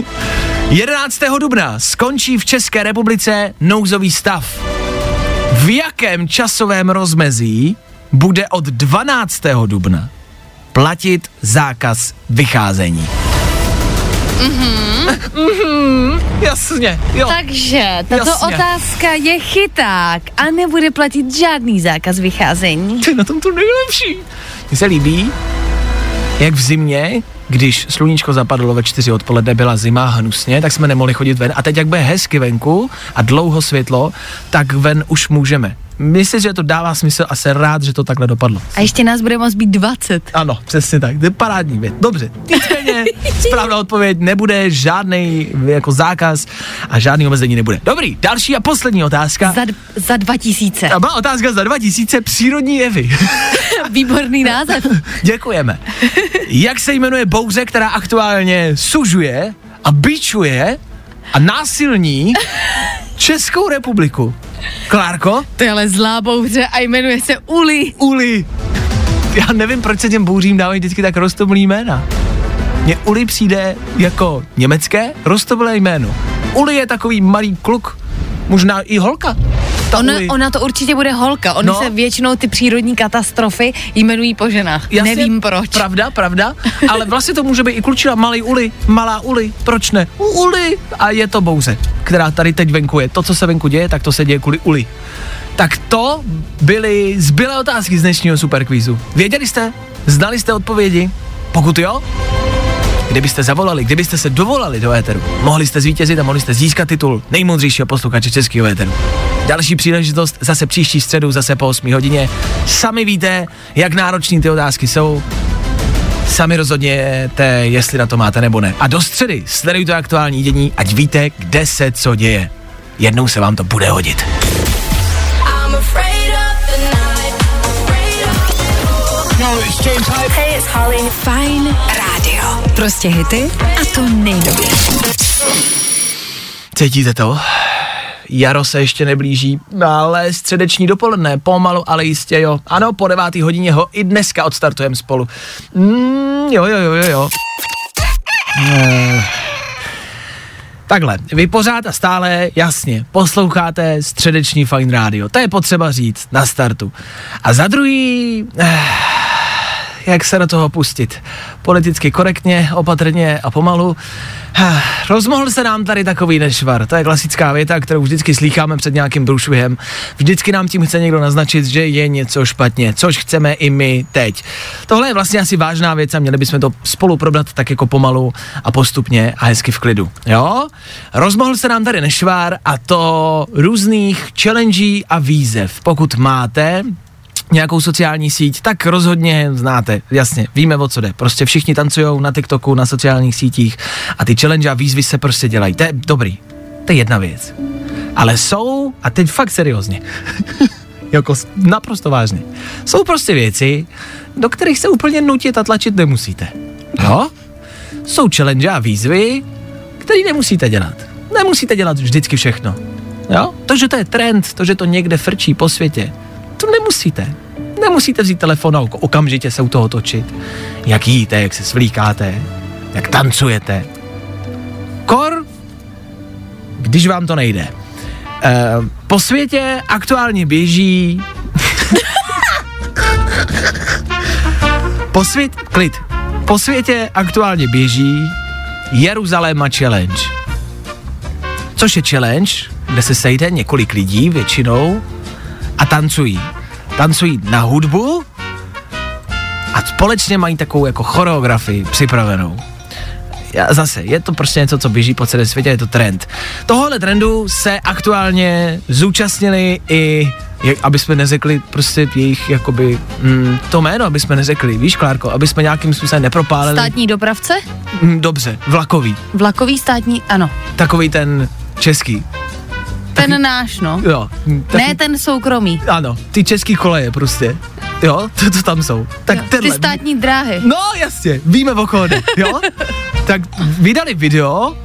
11. dubna skončí v České republice nouzový stav. V jakém časovém rozmezí bude od 12. dubna platit zákaz vycházení? Mhm. Mhm, jasně, jo. Takže tato Jasně. otázka je chyták a nebude platit žádný zákaz vycházení. To je na tom to nejlepší. Mně se líbí, jak v zimě, když sluníčko zapadlo ve čtyři odpoledne, byla zima hnusně, tak jsme nemohli chodit ven. A teď, jak bude hezky venku a dlouho světlo, tak ven už můžeme. Myslím, že to dává smysl a jsem rád, že to takhle dopadlo. A ještě nás bude moc být 20. Ano, přesně tak. To je parádní věc. Dobře. Nicméně správná odpověď nebude žádný jako zákaz a žádný omezení nebude. Dobrý, další a poslední otázka. Za, d- za 2000. A má otázka za 2000 přírodní jevy. Výborný název. Děkujeme. Jak se jmenuje bouře, která aktuálně sužuje a bičuje a násilní Českou republiku? Klárko? To je ale zlá bouře a jmenuje se Uli. Uli. Já nevím, proč se těm bouřím dávají vždycky tak roztomilý jména. Mně Uli přijde jako německé roztomilé jméno. Uli je takový malý kluk, možná i holka. Ta Ona, ona to určitě bude holka. Oni No. se většinou ty přírodní katastrofy jmenují po ženách. Jasně, Nevím proč. Pravda, pravda, ale vlastně to může být i klučina, malý Uli, malá Uli, proč ne? U Uli a je to bouze, která tady teď venku je. To, co se venku děje, tak to se děje kvůli Uli. Tak to byly zbylé otázky z dnešního superkvízu. Věděli jste? Znali jste odpovědi? Pokud jo, kdybyste zavolali, kdybyste se dovolali do éteru, mohli jste zvítězit a mohli jste získat titul nejmoudřejšího posluchače českého éteru. Další příležitost zase příští středu, zase po 8 hodině. Sami víte, jak náročný ty otázky jsou. Sami rozhodněte, jestli na to máte nebo ne. A do středy sledujte aktuální dění, ať víte, kde se co děje. Jednou se vám to bude hodit. Hey, it's Holly. Rádio. Prostě hity a to nejnovější. Cítíte to? Jaro se ještě neblíží, ale středeční dopoledne, pomalu, ale jistě jo. Ano, po devátý hodině ho i dneska odstartujeme spolu. Mm, jo, jo, jo, jo, jo. Eh, Takhle, vy pořád a stále, jasně, posloucháte středeční Fine Radio. To je potřeba říct na startu. A za druhý, eh, jak se do toho pustit. Politicky korektně, opatrně a pomalu. Rozmohl se nám tady takový nešvar. To je klasická věta, kterou vždycky slýcháme před nějakým průšvihem. Vždycky nám tím chce někdo naznačit, že je něco špatně, což chceme i my teď. Tohle je vlastně asi vážná věc a měli bychom to spolu probrat tak jako pomalu a postupně a hezky v klidu. Jo? Rozmohl se nám tady nešvár a to různých challenge a výzev. Pokud máte, nějakou sociální síť, tak rozhodně znáte, jasně, víme o co jde. Prostě všichni tancují na TikToku, na sociálních sítích a ty challenge a výzvy se prostě dělají. To je dobrý, to je jedna věc. Ale jsou, a teď fakt seriózně, jako naprosto vážně, jsou prostě věci, do kterých se úplně nutit a tlačit nemusíte. Jo? Jsou challenge a výzvy, které nemusíte dělat. Nemusíte dělat vždycky všechno. Jo? To, že to je trend, to, že to někde frčí po světě, nemusíte. Nemusíte vzít telefon a ok- okamžitě se u toho točit. Jak jíte, jak se svlíkáte, jak tancujete. Kor, když vám to nejde. E, po světě aktuálně běží... po svět... Klid. Po světě aktuálně běží Jeruzaléma Challenge. Což je challenge, kde se sejde několik lidí většinou a tancují. Tancují na hudbu a společně mají takovou jako choreografii připravenou. Já, zase, je to prostě něco, co běží po celém světě, je to trend. Tohohle trendu se aktuálně zúčastnili i, jak, aby jsme neřekli prostě jejich, jakoby, mm, to jméno, aby jsme neřekli, víš, Klárko, aby jsme nějakým způsobem nepropálili. Státní dopravce? Mm, dobře, vlakový, Vlakový státní, ano. takový ten český. Ten náš, no. Jo. mm, Ne ten soukromý. Ano, ty český koleje prostě. Jo, to, to tam jsou. Tak Jo, tenhle. Ty státní dráhy. No jasně, víme o jde, jo? tak vydali video,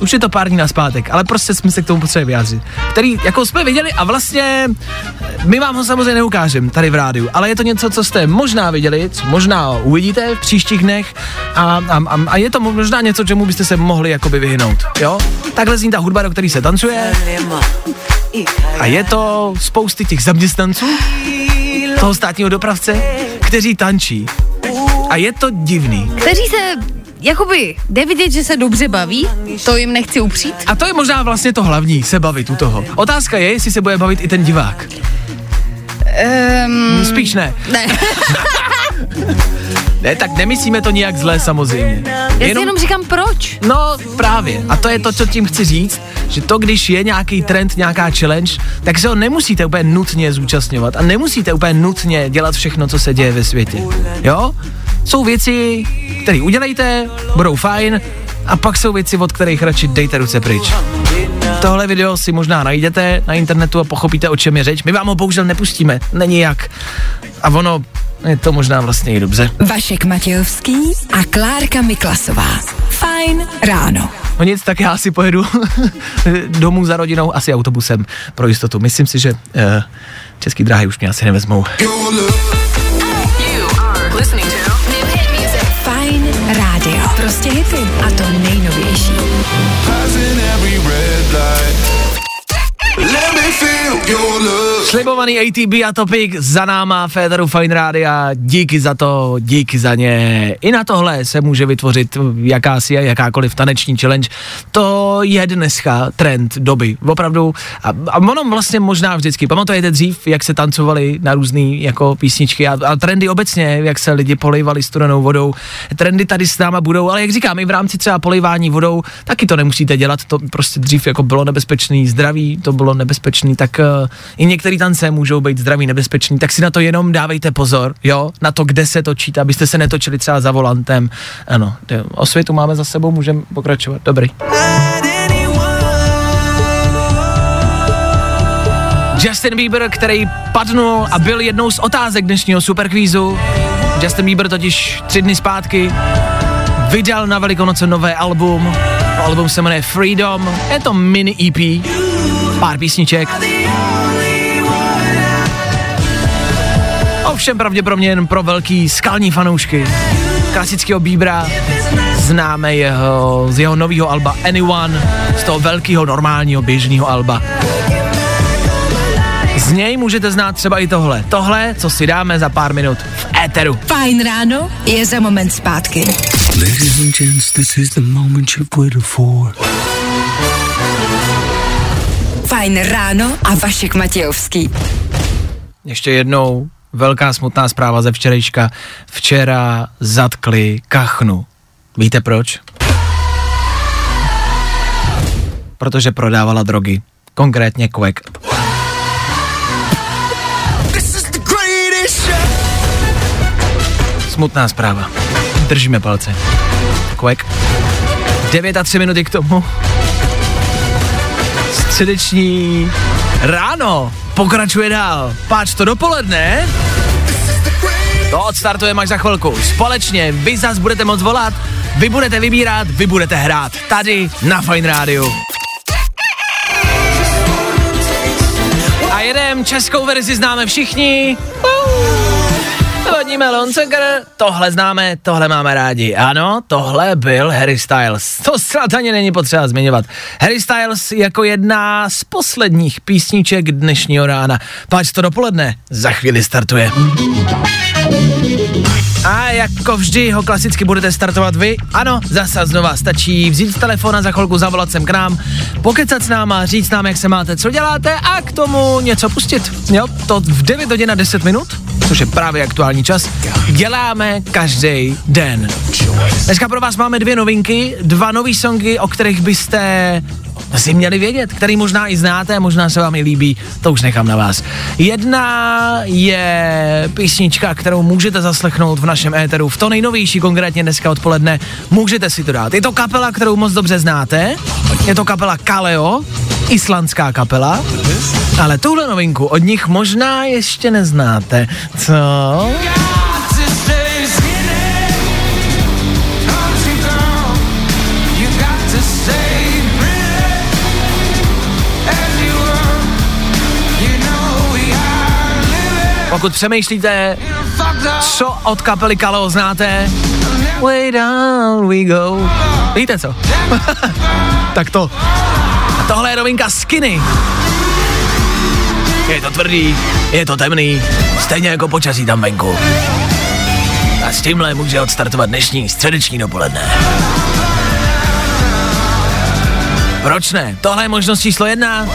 už je to pár dní naspátek, ale prostě jsme se k tomu potřebovali vyjádřit. Který, jako jsme viděli a vlastně my vám ho samozřejmě neukážeme tady v rádiu, ale je to něco, co jste možná viděli, co možná uvidíte v příštích dnech a, a, a, a je to možná něco, čemu byste se mohli jakoby vyhnout, jo? Takhle zní ta hudba, do který se tancuje a je to spousty těch zaměstnanců toho státního dopravce, kteří tančí. A je to divný. Kteří se jakoby jde vidět, že se dobře baví, to jim nechci upřít. A to je možná vlastně to hlavní, se bavit u toho. Otázka je, jestli se bude bavit i ten divák. Um, Spíš ne. ne. Ne, tak nemyslíme to nijak zlé samozřejmě. Já si jenom říkám proč. No právě. A to je to, co tím chci říct, že to, když je nějaký trend, nějaká challenge, tak se ho nemusíte úplně nutně zúčastňovat a nemusíte úplně nutně dělat všechno, co se děje ve světě. Jo? Jsou věci, které udělejte, budou fajn, a pak jsou věci, od kterých radši dejte ruce pryč. Tohle video si možná najdete na internetu a pochopíte, o čem je řeč. My vám ho bohužel nepustíme, není jak. A ono, je to možná vlastně i dobře. Vašek Matějovský a Klárka Miklasová. Fajn ráno. No nic, tak já si pojedu domů za rodinou, asi autobusem pro jistotu. Myslím si, že uh, český dráhy už mě asi nevezmou. Fajn Prostě hity. A to nejnovější. Slibovaný ATB a Topic za náma, Féteru Fine Rádia, díky za to, díky za ně. I na tohle se může vytvořit jakási a jakákoliv taneční challenge. To je dneska trend doby, opravdu. A, a ono vlastně možná vždycky. Pamatujete dřív, jak se tancovali na různé jako písničky a, a trendy obecně, jak se lidi polejvali studenou vodou. Trendy tady s náma budou, ale jak říkám, i v rámci třeba polejvání vodou, taky to nemusíte dělat, to prostě dřív jako bylo nebezpečný zdraví, to bylo nebezpečný, tak i některé tance můžou být zdraví nebezpečný, tak si na to jenom dávejte pozor, jo, na to, kde se točíte, abyste se netočili třeba za volantem. Ano, osvětu máme za sebou, můžeme pokračovat. Dobrý. Justin Bieber, který padnul a byl jednou z otázek dnešního superkvízu. Justin Bieber totiž tři dny zpátky vydal na Velikonoce nové album. Album se jmenuje Freedom. Je to mini EP, pár písniček. Ovšem pravděpodobně jen pro velký skalní fanoušky. Klasického Bíbra známe jeho, z jeho nového alba Anyone, z toho velkého normálního běžného alba. Z něj můžete znát třeba i tohle. Tohle, co si dáme za pár minut v éteru. Fajn ráno je za moment zpátky. Ladies and gents, this is the moment you've waited for. Fajn ráno a Vašek Matějovský. Ještě jednou velká smutná zpráva ze včerejška. Včera zatkli kachnu. Víte proč? Protože prodávala drogy. Konkrétně kvek. Smutná zpráva. Držíme palce. Kvek. 9 a 3 minuty k tomu. Středeční ráno pokračuje dál. Páč to dopoledne. To odstartujeme až za chvilku. Společně vy zas budete moc volat, vy budete vybírat, vy budete hrát. Tady na Fine Rádiu. A jedem, českou verzi známe všichni. Vodní melon, cukr, tohle známe, tohle máme rádi. Ano, tohle byl Harry Styles. To snad ani není potřeba zmiňovat. Harry Styles jako jedna z posledních písniček dnešního rána. Páč to dopoledne, za chvíli startuje. A jako vždy ho klasicky budete startovat vy. Ano, zase znova stačí vzít telefon a za chvilku zavolat sem k nám, pokecat s náma, říct nám, jak se máte, co děláte a k tomu něco pustit. Jo, to v 9 hodin a 10 minut, což je právě aktuální čas, děláme každý den. Dneska pro vás máme dvě novinky, dva nový songy, o kterých byste si měli vědět, který možná i znáte, možná se vám i líbí, to už nechám na vás. Jedna je písnička, kterou můžete zaslechnout v našem éteru, v to nejnovější, konkrétně dneska odpoledne, můžete si to dát. Je to kapela, kterou moc dobře znáte, je to kapela Kaleo, islandská kapela, ale tuhle novinku od nich možná ještě neznáte. Co? Pokud přemýšlíte, co od kapely Kaleo znáte, way down we go. Víte co? tak to. A tohle je novinka Skinny. Je to tvrdý, je to temný, stejně jako počasí tam venku. A s tímhle může odstartovat dnešní středeční dopoledne. Proč ne? Tohle je možnost číslo jedna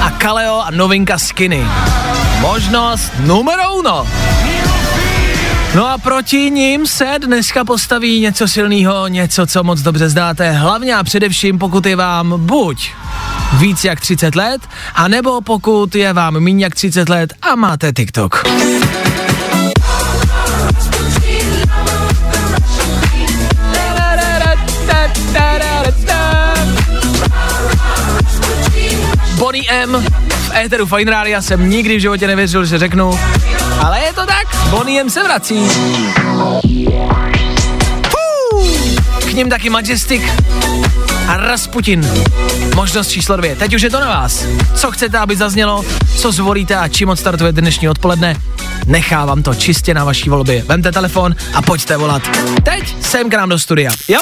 a Kaleo a novinka Skinny. Možnost numero uno. No a proti ním se dneska postaví něco silného, něco, co moc dobře zdáte. Hlavně a především, pokud je vám buď víc jak 30 let, anebo pokud je vám méně jak 30 let a máte TikTok. Bonnie M. Éteru Fine Rádia jsem nikdy v životě nevěřil, že řeknu, ale je to tak, Bonnie M se vrací. Fuu. K ním taky Majestic a Rasputin. Možnost číslo dvě. Teď už je to na vás. Co chcete, aby zaznělo, co zvolíte a čím odstartuje dnešní odpoledne? Nechávám to čistě na vaší volbě. Vemte telefon a pojďte volat. Teď sem k nám do studia. Jo?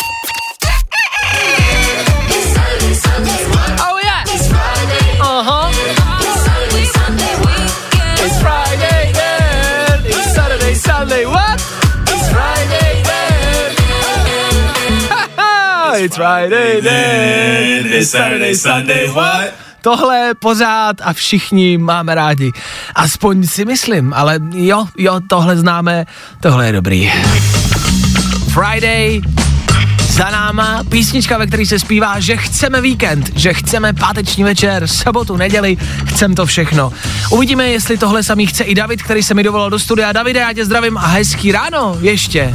It's Friday then. It's Saturday, Sunday. What? Tohle pořád a všichni máme rádi. Aspoň si myslím, ale jo, jo, tohle známe, tohle je dobrý. Friday, za náma písnička, ve které se zpívá, že chceme víkend, že chceme páteční večer, sobotu, neděli, chcem to všechno. Uvidíme, jestli tohle samý chce i David, který se mi dovolal do studia. Davide, já tě zdravím a hezký ráno ještě.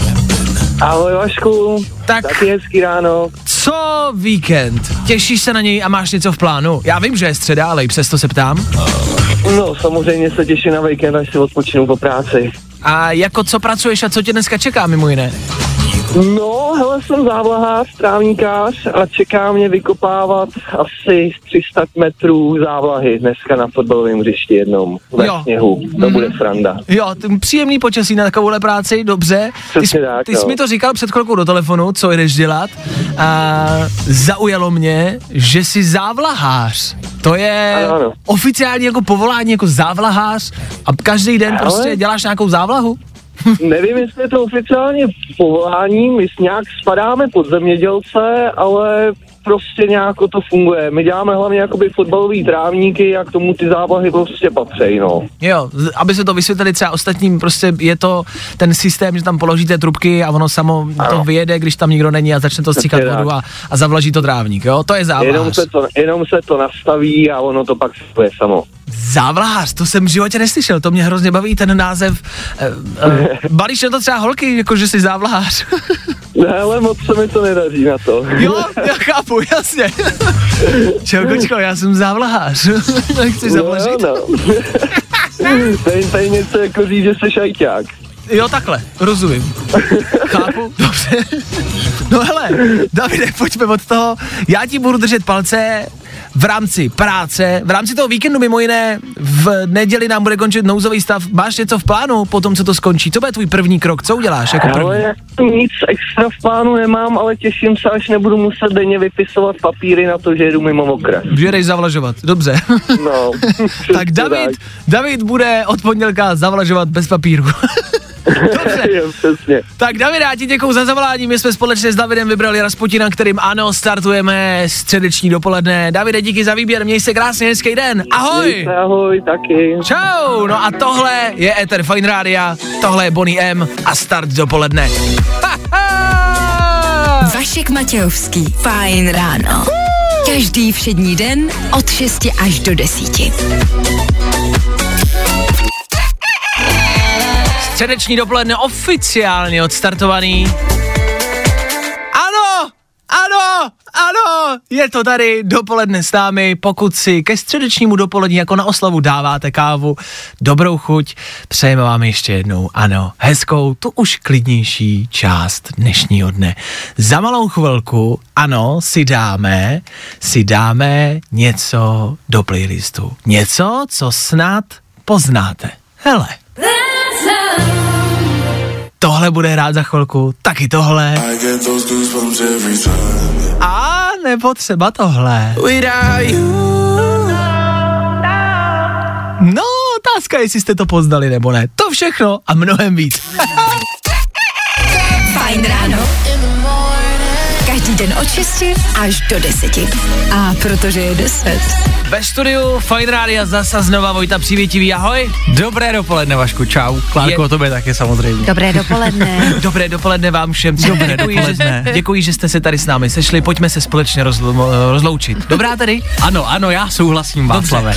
Ahoj Vašku, Tak. taky hezký ráno. Co víkend? Těšíš se na něj a máš něco v plánu? Já vím, že je středa, ale i přesto se ptám. No, samozřejmě se těším na víkend, až si odpočinu po práci. A jako co pracuješ a co tě dneska čeká mimo jiné? No, hele, jsem závlahář, trávníkář a čeká mě vykopávat asi 300 metrů závlahy dneska na fotbalovém hřišti jednom ve Jo. sněhu. To Mhm. bude sranda. Jo, příjemný počasí na takovouhle práci, dobře. Ty, Přesně jsi- tak, ty jsi mi to říkal před chvilkou do telefonu, co jdeš dělat. A zaujalo mě, že jsi závlahář. To je Ano, ano. oficiálně jako povolání jako závlahář a každý den Ale- prostě děláš nějakou závlahu? Nevím, jestli je to oficiálně povolání, my nějak spadáme pod zemědělce, ale prostě nějak to funguje. My děláme hlavně jakoby fotbalový trávníky a k tomu ty závlahy prostě patří, no. Jo, aby se to vysvětlili třeba ostatním, prostě je to ten systém, že tam položíte trubky a ono samo to Ano. vyjede, když tam nikdo není a začne to stříkat vodu a, a zavlaží to trávník, jo? To je Jenom závlahář. se, to, jenom se to nastaví a ono to pak funguje samo. Závlahář, to jsem v životě neslyšel, to mě hrozně baví ten název. Eh, eh, balíš na to třeba holky, jako že jsi závlahář. Ale moc se mi to nedaří na to. jo, já chápu, jasně. Čau, kočko, já jsem závlahář. Nechceš No, zavlažit? no. to je tady něco jako říct, že jsi šajťák. Jo, takhle, rozumím. Chápu, dobře. No hele, Davide, pojďme od toho. Já ti budu držet palce v rámci práce, v rámci toho víkendu mimo jiné, v neděli nám bude končit nouzový stav. Máš něco v plánu po tom, co to skončí? Co bude tvůj první krok? Co uděláš jako Ale první? jak nic extra v plánu nemám, ale těším se, až nebudu muset denně vypisovat papíry na to, že jedu mimo okres. Že jdeš zavlažovat, dobře. No. tak David, David bude od pondělka zavlažovat bez papíru. Dobře. jo, přesně. Tak David, já ti děkuju za zavolání. My jsme společně s Davidem vybrali Rasputina, kterým ano, startujeme středeční dopoledne. Davide, díky za výběr, měj se krásně, hezký den. Ahoj! Mějte, Ahoj, taky. Čau! No a tohle je Ether Fine Rádia, tohle je Bonnie M a start dopoledne. Ha, ha! Vašek Matějovský. Fajn ráno. Každý všední den od 6 až do 10. Středeční dopoledne oficiálně odstartovaný. Ano, ano, ano, je to tady dopoledne s námi. Pokud si ke středečnímu dopolední jako na oslavu dáváte kávu, dobrou chuť, přejeme vám ještě jednou, ano, hezkou, tu už klidnější část dnešního dne. Za malou chvilku, ano, si dáme, si dáme něco do playlistu. Něco, co snad poznáte. Hele. Tohle bude hrát za chvilku, taky tohle. A nebo třeba tohle. No, otázka, jestli jste to poznali nebo ne. To všechno a mnohem víc. Fajn ráno. Den od 6 až do 10. A protože je 10. Ve studiu Fine Rádia zase znova Vojta Přivětivý, ahoj. Dobré dopoledne, Vašku, čau. Klárko, Je- tobě taky samozřejmě. Dobré dopoledne. Dobré dopoledne vám všem. Dobré Děkuji, dopoledne. Že, děkuji, že jste se tady s námi sešli. Pojďme se společně rozlo, rozloučit. Dobrá tedy? Ano, ano, já souhlasím, Václave.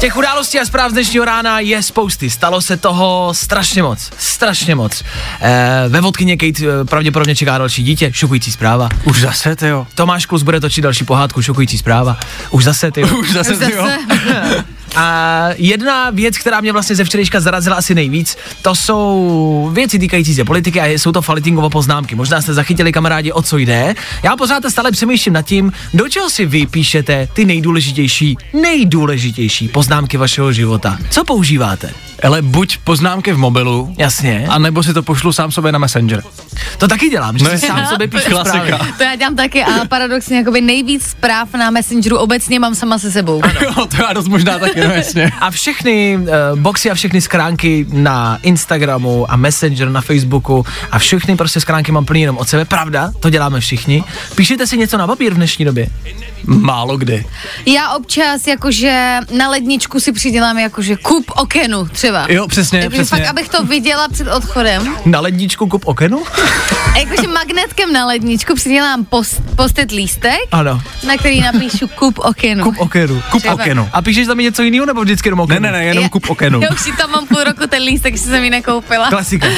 Těch událostí a zpráv z dnešního rána je spousty. Stalo se toho strašně moc. Strašně moc. E, ve vodkyně Kate eh, pravděpodobně čeká další dítě. Šokující zpráva. Už zase, ty jo. Tomáš Klus bude točit další pohádku. Šokující zpráva. Už zase ty. Už zase, ty jo. A jedna věc, která mě vlastně ze včerejška zarazila asi nejvíc, to jsou věci týkající se politiky a jsou to Falitingovo poznámky. Možná jste zachytili kamarádi, o co jde. Já pořád stále přemýšlím nad tím, do čeho si vy píšete ty nejdůležitější, nejdůležitější poznámky vašeho života. Co používáte? Ale buď poznámky v mobilu, Jasně. a nebo si to pošlu sám sobě na Messenger. To taky dělám, že No si sám sobě píšu Klasika. zprávy. To já dělám taky a paradoxně jakoby nejvíc zpráv na Messengeru obecně mám sama se sebou. jo, to já dost možná taky, no jasně. A všechny uh, boxy a všechny skránky na Instagramu a Messenger na Facebooku a všechny prostě skránky mám plný jenom od sebe. Pravda, to děláme všichni. Píšete si něco na papír v dnešní době? Málo kdy. Já občas jakože na ledničku si přidělám jakože kup okenu třeba. Jo, přesně, Jakože přesně. fakt, abych to viděla před odchodem. Na ledničku kup okenu? A jakože magnetkem na ledničku přidělám post, postet lístek, Ano. na který napíšu kup okenu. Kup okenu. Kup Třeba. okenu. A píšeš tam něco jiného nebo vždycky jenom Ne, okenu? ne, ne, jenom Já- kup okenu. Já už si tam mám půl roku ten lístek, že jsem ji nekoupila. Klasika.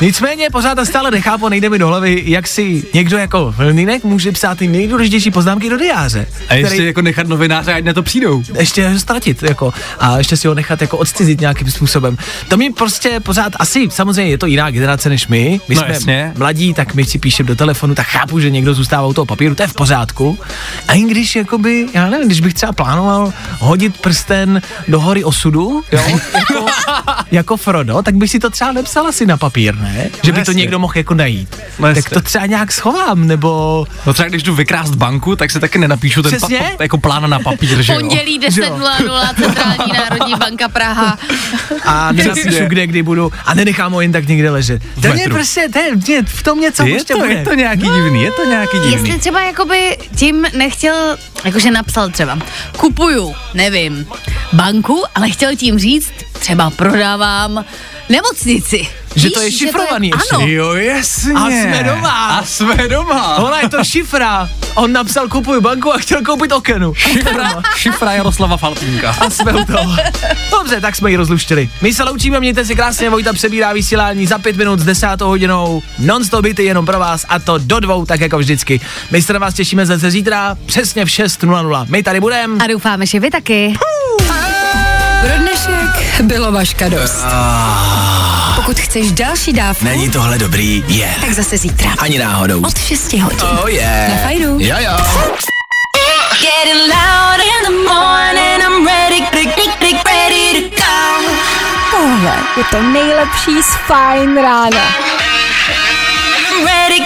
Nicméně pořád a stále nechápu, nejde mi do hlavy, jak si někdo jako Vlnínek může psát ty nejdůležitější poznámky do diáře. A ještě jako nechat novináře, ať na to přijdou. ještě ho ztratit, jako, a ještě si ho nechat jako odcizit nějakým způsobem. To mi prostě pořád, asi samozřejmě je to jiná generace než my, my No jsme jasně. mladí, tak my si píšeme do telefonu, tak chápu, že někdo zůstává u toho papíru, to je v pořádku. A i když jakoby, já nevím, když bych třeba plánoval hodit prsten do hory osudu, jo, jako, jako Frodo, tak bych si to třeba nepsal asi na papír, ne? Že by to někdo mohl jako najít. No tak to třeba nějak schovám, nebo... No třeba když jdu vykrást banku, tak se taky nenapíšu ten Přesně. pa- jako plán na papír, že jo. Pondělí Že jo. 10.00 Centrální národní banka Praha. a nenapíšu Přesně. kde, kdy budu a nenechám ho jen tak někde ležet. To mě metru. prostě, to je, v tom něco Je prostě to, bude. je to nějaký divný, je to nějaký divný. Jestli třeba jakoby tím nechtěl, jakože napsal třeba, kupuju, nevím, banku, ale chtěl tím říct, třeba prodávám nemocnici. Že Víš, to je to šifrovaný ještě. Ano. Jo, jasně. A jsme doma. A jsme doma. Ona je to šifra. On napsal kupuju banku a chtěl koupit okenu. Šifra, šifra Jaroslava Faltínka. A jsme u toho. Dobře, tak jsme ji rozluštili. My se loučíme, mějte si krásně, Vojta přebírá vysílání za pět minut s desátou hodinou. Non-stop byty jenom pro vás a to do dvou, tak jako vždycky. My se na vás těšíme zase zítra, přesně v 6.00. My tady budeme. A doufáme, že vy taky. Pro dnešek bylo vaška dost. Pokud chceš další dávku, Není tohle dobrý, je. tak zase zítra. Ani náhodou. Od 6 hodin. Oh yeah. Na fajnu. Jo jo. Getting loud in the morning. I'm ready, ready, ready, ready to go. Tohle je to nejlepší z Fajn rána. I'm ready,